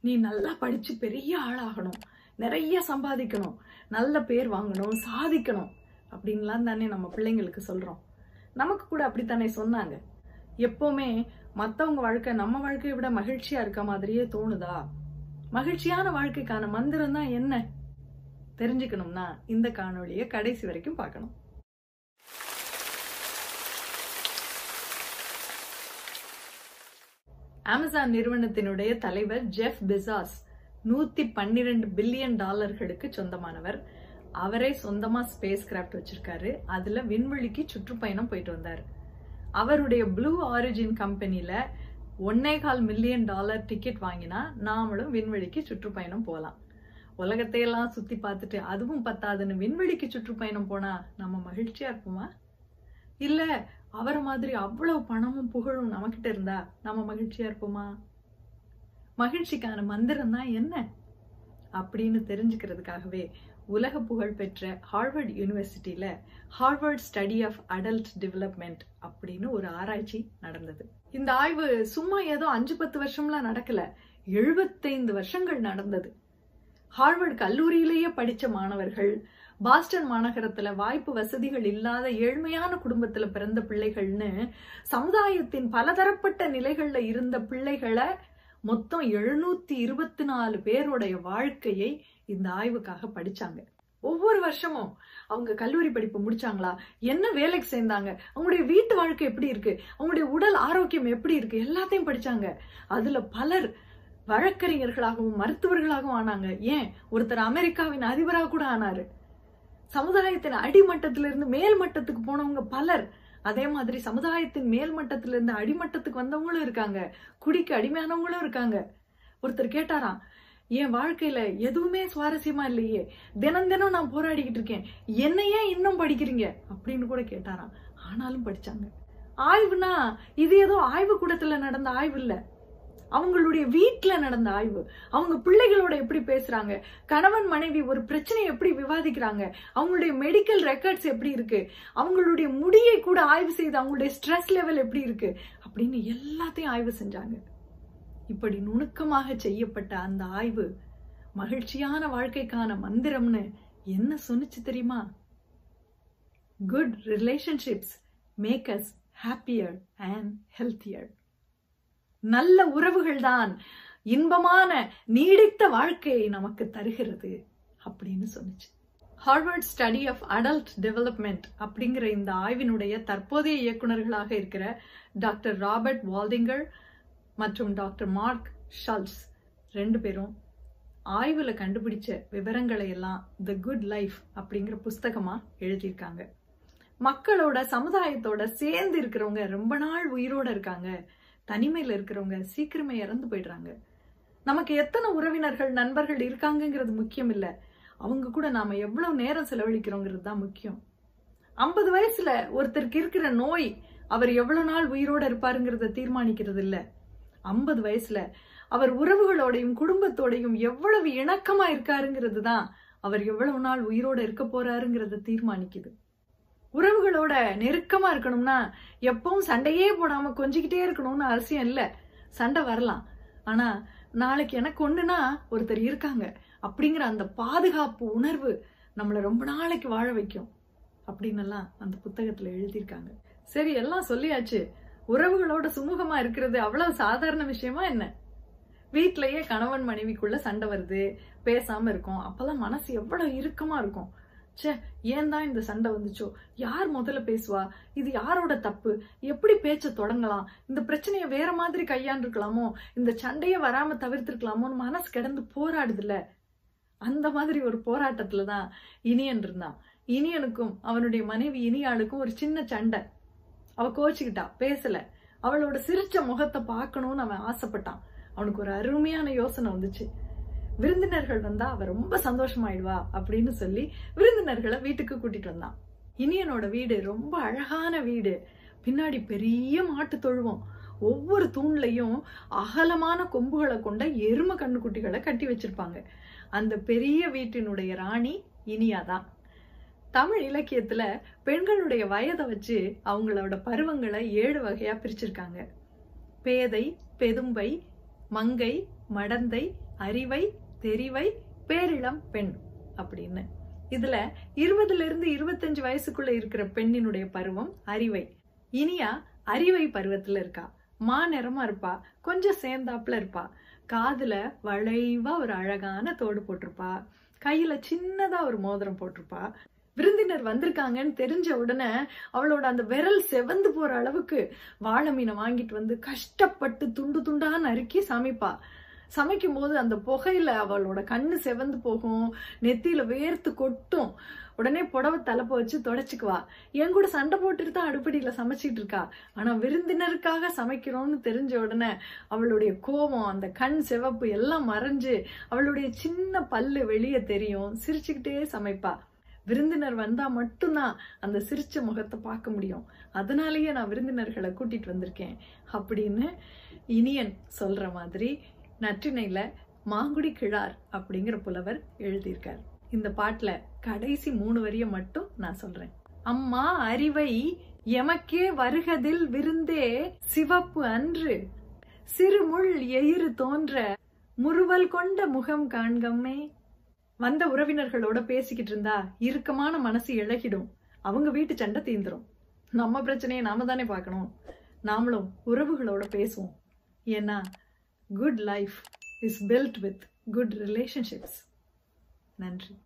நீ நல்லா படிச்சு பெரிய ஆளாகணும். நிறைய சம்பாதிக்கணும். நல்ல பேர் வாங்கணும். சாதிக்கணும். அப்படின்லாம் தானே நம்ம பிள்ளைங்களுக்கு சொல்றோம். நமக்கு கூட அப்படித்தானே சொன்னாங்க. எப்போவுமே மற்றவங்க வாழ்க்கை நம்ம வாழ்க்கையை விட மகிழ்ச்சியா இருக்க மாதிரியே தோணுதா? மகிழ்ச்சியான வாழ்க்கைக்கான மந்திரம் தான் என்ன? தெரிஞ்சுக்கணும்னா இந்த காணொளியை கடைசி வரைக்கும் பார்க்கணும். அமேசான் நிறுவனத்தினுடைய தலைவர் ஜெஃப் பெசாஸ் நூத்தி பன்னிரெண்டு பில்லியன் டாலர்களுக்கு சொந்தமானவர். அவரே சொந்தமா ஸ்பேஸ் கிராஃப்ட் வச்சிருக்காரு. அதுல விண்வெளிக்கு சுற்றுப்பயணம் போயிட்டு வந்தார். அவருடைய ப்ளூ ஆரிஜின் கம்பெனில ஒன்னே கால் மில்லியன் டாலர் டிக்கெட் வாங்கினா நாமளும் விண்வெளிக்கு சுற்றுப்பயணம் போகலாம் உலகத்தையெல்லாம் சுத்தி பார்த்துட்டு அதுவும் பத்தாதுன்னு விண்வெளிக்கு சுற்றுப்பயணம் போனா நம்ம மகிழ்ச்சியா இருப்போமா? இல்ல அவர மாதிரி அவ்வளவு பணமும் புகழும் நமக்கிட்ட இருந்தா நம்ம மகிழ்ச்சியா இருப்போமா? மகிழ்ச்சிக்கான மந்திரம் தான் என்ன? அப்படின்னு தெரிஞ்சுக்கிறதுக்காகவே உலக புகழ் பெற்ற ஹார்வர்ட் யூனிவர்சிட்டியில Harvard study of adult development அப்படின்னு ஒரு ஆராய்ச்சி நடந்தது. இந்த ஆய்வு சும்மா ஏதோ அஞ்சு பத்து வருஷம்லாம் நடக்கல. எழுபத்தைந்து வருஷங்கள் நடந்தது. ஹார்வர்ட் கல்லூரியிலேயே படித்த மாணவர்கள் பாஸ்டன் மாநகரத்துல வாய்ப்பு வசதிகள் இல்லாத ஏழ்மையான குடும்பத்துல பிறந்த பிள்ளைகள்னு சமுதாயத்தின் பலதரப்பட்ட நிலைகள்ல இருந்த பிள்ளைகளை மொத்தம் எழுநூத்தி இருபத்தி நாலு பேருடைய வாழ்க்கையை இந்த ஆய்வுக்காக படிச்சாங்க. ஒவ்வொரு வருஷமும் அவங்க கல்லூரி படிப்பு முடிச்சாங்களா? என்ன வேலைக்கு சேர்ந்தாங்க? அவங்களுடைய வீட்டு வாழ்க்கை எப்படி இருக்கு? அவங்களுடைய உடல் ஆரோக்கியம் எப்படி இருக்கு? எல்லாத்தையும் படிச்சாங்க. அதுல பலர் வழக்கறிஞர்களாகவும் மருத்துவர்களாகவும் ஆனாங்க. ஏன்? ஒருத்தர் அமெரிக்காவின் அதிபராக கூட ஆனாரு. சமுதாயத்தின் அடிமட்டத்திலிருந்து மேல் மட்டத்துக்கு போனவங்க பலர். அதே மாதிரி சமுதாயத்தின் மேல் மட்டத்துல இருந்து அடிமட்டத்துக்கு வந்தவங்களும் இருக்காங்க. குடிக்கு அடிமையானவங்களும் இருக்காங்க. ஒருத்தர் கேட்டாராம் என் வாழ்க்கையில எதுவுமே சுவாரஸ்யமா இல்லையே. தினம் தினம் நான் போராடிக்கிட்டு இருக்கேன். என்னையே ஏன் இன்னும் படிக்கிறீங்க? அப்படின்னு கூட கேட்டாராம். ஆனாலும் படிச்சாங்க. ஆய்வுனா இது ஏதோ ஆய்வு கூடத்துல நடந்த ஆய்வு இல்லை. அவங்களுடைய வீட்டுல நடந்த ஆய்வு. அவங்க பிள்ளைகளோட எப்படி பேசுறாங்க? கணவன் மனைவி ஒரு பிரச்சனையை எப்படி விவாதிக்கிறாங்க? அவங்களுடைய மெடிக்கல் ரெக்கார்ட்ஸ் எப்படி இருக்கு? அவங்களுடைய முடியை கூட ஆய்வு செய்து அவங்களுடைய ஸ்ட்ரெஸ் லெவல் எப்படி இருக்கு? அப்படின்னு எல்லாத்தையும் ஆய்வு செஞ்சாங்க. இப்படி நுணுக்கமாக செய்யப்பட்ட அந்த ஆய்வு மகிழ்ச்சியான வாழ்க்கைக்கான மந்திரம்னு என்ன சொன்னுச்சு தெரியுமா? Good relationships make us happier and healthier நல்ல உறவுகள் தான் இன்பமான நீடித்த வாழ்க்கையை நமக்கு தருகிறது அப்படின்னு சொன்னிச்சு. Harvard study of adult development அப்படிங்கிற இந்த ஆய்வினுடைய தற்போதைய இயக்குநர்களாக இருக்கிற டாக்டர் ராபர்ட் வால்டிங்கர் மற்றும் டாக்டர் மார்க் ஷல்ஸ் ரெண்டு பேரும் ஆய்வில் கண்டுபிடிச்ச விவரங்களை எல்லாம் த குட் லைஃப் அப்படிங்கிற புஸ்தகமா எழுதியிருக்காங்க. மக்களோட சமுதாயத்தோட சேர்ந்து இருக்கிறவங்க ரொம்ப நாள் உயிரோட இருக்காங்க. தனிமையில் இருக்கிறவங்க சீக்கிரமே இறந்து போயிடுறாங்க. நமக்கு எத்தனை உறவினர்கள் நண்பர்கள் இருக்காங்கங்கிறது முக்கியம் இல்லை அவங்க கூட நாம எவ்வளவு நேரம் செலவழிக்கிறோங்கிறது தான் முக்கியம். ஐம்பது வயசுல ஒருத்தருக்கு இருக்கிற நோய் அவர் எவ்வளவு நாள் உயிரோட இருப்பாருங்கிறத தீர்மானிக்கிறது இல்ல ஐம்பது வயசுல அவர் உறவுகளோடையும் குடும்பத்தோடையும் எவ்வளவு இணக்கமா இருக்காருங்கிறது தான் அவர் எவ்வளவு நாள் உயிரோட இருக்க போறாருங்கிறத தீர்மானிக்குது. உறவுகளோட நெருக்கமா இருக்கணும்னா எப்பவும் சண்டையே போடாம கொஞ்சிக்கிட்டே இருக்கணும்னு அவசியம் இல்ல. சண்டை வரலாம். ஆனா நாளைக்கு எனக்கு ஒண்ணுனா ஒருத்தர் இருக்காங்க. அப்படிங்கிற அந்த பாதுகாப்பு உணர்வு நம்மளை ரொம்ப நாளைக்கு வாழ வைக்கும். அப்படின்னெல்லாம் அந்த புத்தகத்துல எழுதியிருக்காங்க. சரி எல்லாம் சொல்லியாச்சு. உறவுகளோட சுமூகமா இருக்கிறது அவ்வளவு சாதாரண விஷயமா என்ன? வீட்லயே கணவன் மனைவிக்குள்ள சண்டை வருது பேசாம இருக்கும். அப்பெல்லாம் மனசு எவ்வளவு இறுக்கமா இருக்கும். ச்சே ஏன் தான் இந்த சண்டை வந்துச்சோ? யார் முதல்ல பேசுவா? இது யாரோட தப்பு? எப்படி பேச்ச தொடங்கலாம்? இந்த பிரச்சனையை வேற மாதிரி கையாண்டிருக்கலாமோ? இந்த சண்டையை வராம தவிர்த்திருக்கலாமோன்னு மனசு கிடந்து போராடுதுல்ல. அந்த மாதிரி ஒரு போராட்டத்துல தான் இனியன் இருந்தான். இனியனுக்கும் அவனுடைய மனைவி இனியாளுக்கும் ஒரு சின்ன சண்டை. அவ கோச்சுக்கிட்டா பேசல. அவளோட சிரிச்ச முகத்தை பார்க்கணும்னு அவன் ஆசைப்பட்டான். அவனுக்கு ஒரு அருமையான யோசனை வந்துச்சு. விருந்தினர்கள் வந்தா அவ ரொம்ப சந்தோஷமாயிடுவா அப்படின்னு சொல்லி விருந்தினர்களை வீட்டுக்கு கூட்டிட்டு வந்தான். இனியனோட வீடு ரொம்ப அழகான வீடு. பின்னாடி பெரிய மாட்டு தொழுவம். ஒவ்வொரு தூண்லையும் அகலமான கொம்புகளை கொண்ட எரும கண்ணுக்குட்டிகளை கட்டி வச்சிருப்பாங்க. அந்த பெரிய வீட்டினுடைய ராணி இனியாதான். தமிழ் இலக்கியத்துல பெண்களுடைய வயதை வச்சு அவங்களோட பருவங்களை ஏழு வகையா பிரிச்சிருக்காங்க. பேதை பெதும்பை மங்கை மடந்தை அறிவை தெரிவை பேரிளம் பெண் அப்படின்னு. இதுல இருபதுல இருந்து இருபத்தஞ்சு வயசுக்குள்ள இருக்கிற பெண்ணினுடைய பருவம் அறிவை இனியா அறிவை பருவத்துல இருக்கா. மா நிறமா இருப்பா. கொஞ்சம் சேர்ந்தாப்புல இருப்பா. காதுல வளைவா ஒரு அழகான தோடு போட்டிருப்பா. கையில சின்னதா ஒரு மோதிரம் போட்டிருப்பா. விருந்தினர் வந்திருக்காங்கன்னு தெரிஞ்ச உடனே அவளோட அந்த விரல் செவந்து போற அளவுக்கு வாழை மீனை வாங்கிட்டு வந்து கஷ்டப்பட்டு துண்டு துண்டா நறுக்கி சமைப்பா. சமைக்கும் போது அந்த புகையில அவளோட கண்ணு செவந்து போகும் நெத்தியில வேர்த்து கொட்டும். உடனே புடவை தலைப்ப வச்சு தொடச்சுக்குவா. என் கூட சண்டை போட்டுட்டு தான் அடுப்படியில சமைச்சிட்டு இருக்கா. ஆனா விருந்தினருக்காக சமைக்கிறோம்னு தெரிஞ்ச உடனே அவளுடைய கோபம் அந்த கண் சிவப்பு எல்லாம் மறைஞ்சு அவளுடைய சின்ன பல்லு வெளியே தெரியும். சிரிச்சுக்கிட்டே சமைப்பா. விருந்தினர் வந்தா மட்டும்தான் அந்த சிரிச்ச முகத்தை பார்க்க முடியும். அதனாலேயே நான் விருந்தினர்களை கூட்டிட்டு வந்திருக்கேன். அப்படின்னு இனியன் சொல்ற மாதிரி நற்றினையில மாங்குடி கிழார் அப்படிங்கிற புலவர் எழுதியிருக்கார். இந்த பாட்டுல கடைசி மூணு வரிய மட்டும் நான் சொல்றேன். அம்மா அறிவை எமக்கே வருகதில் விருந்தே சிவப்பு அன்று. சிறுமுள் எயிறு தோன்ற முறுவல் கொண்ட முகம் காண்கம்மே. வந்த உறவினர்களோட பேசிக்கிட்டு இருந்தா இறுக்கமான மனசு இழகிடும். அவங்க வீட்டு சண்டை தீந்துரும். நம்ம பிரச்சனையை நாம தானே பார்க்கணும். நாமளும் உறவுகளோட பேசுவோம். ஏன்னா good life is built with good relationships நன்றி.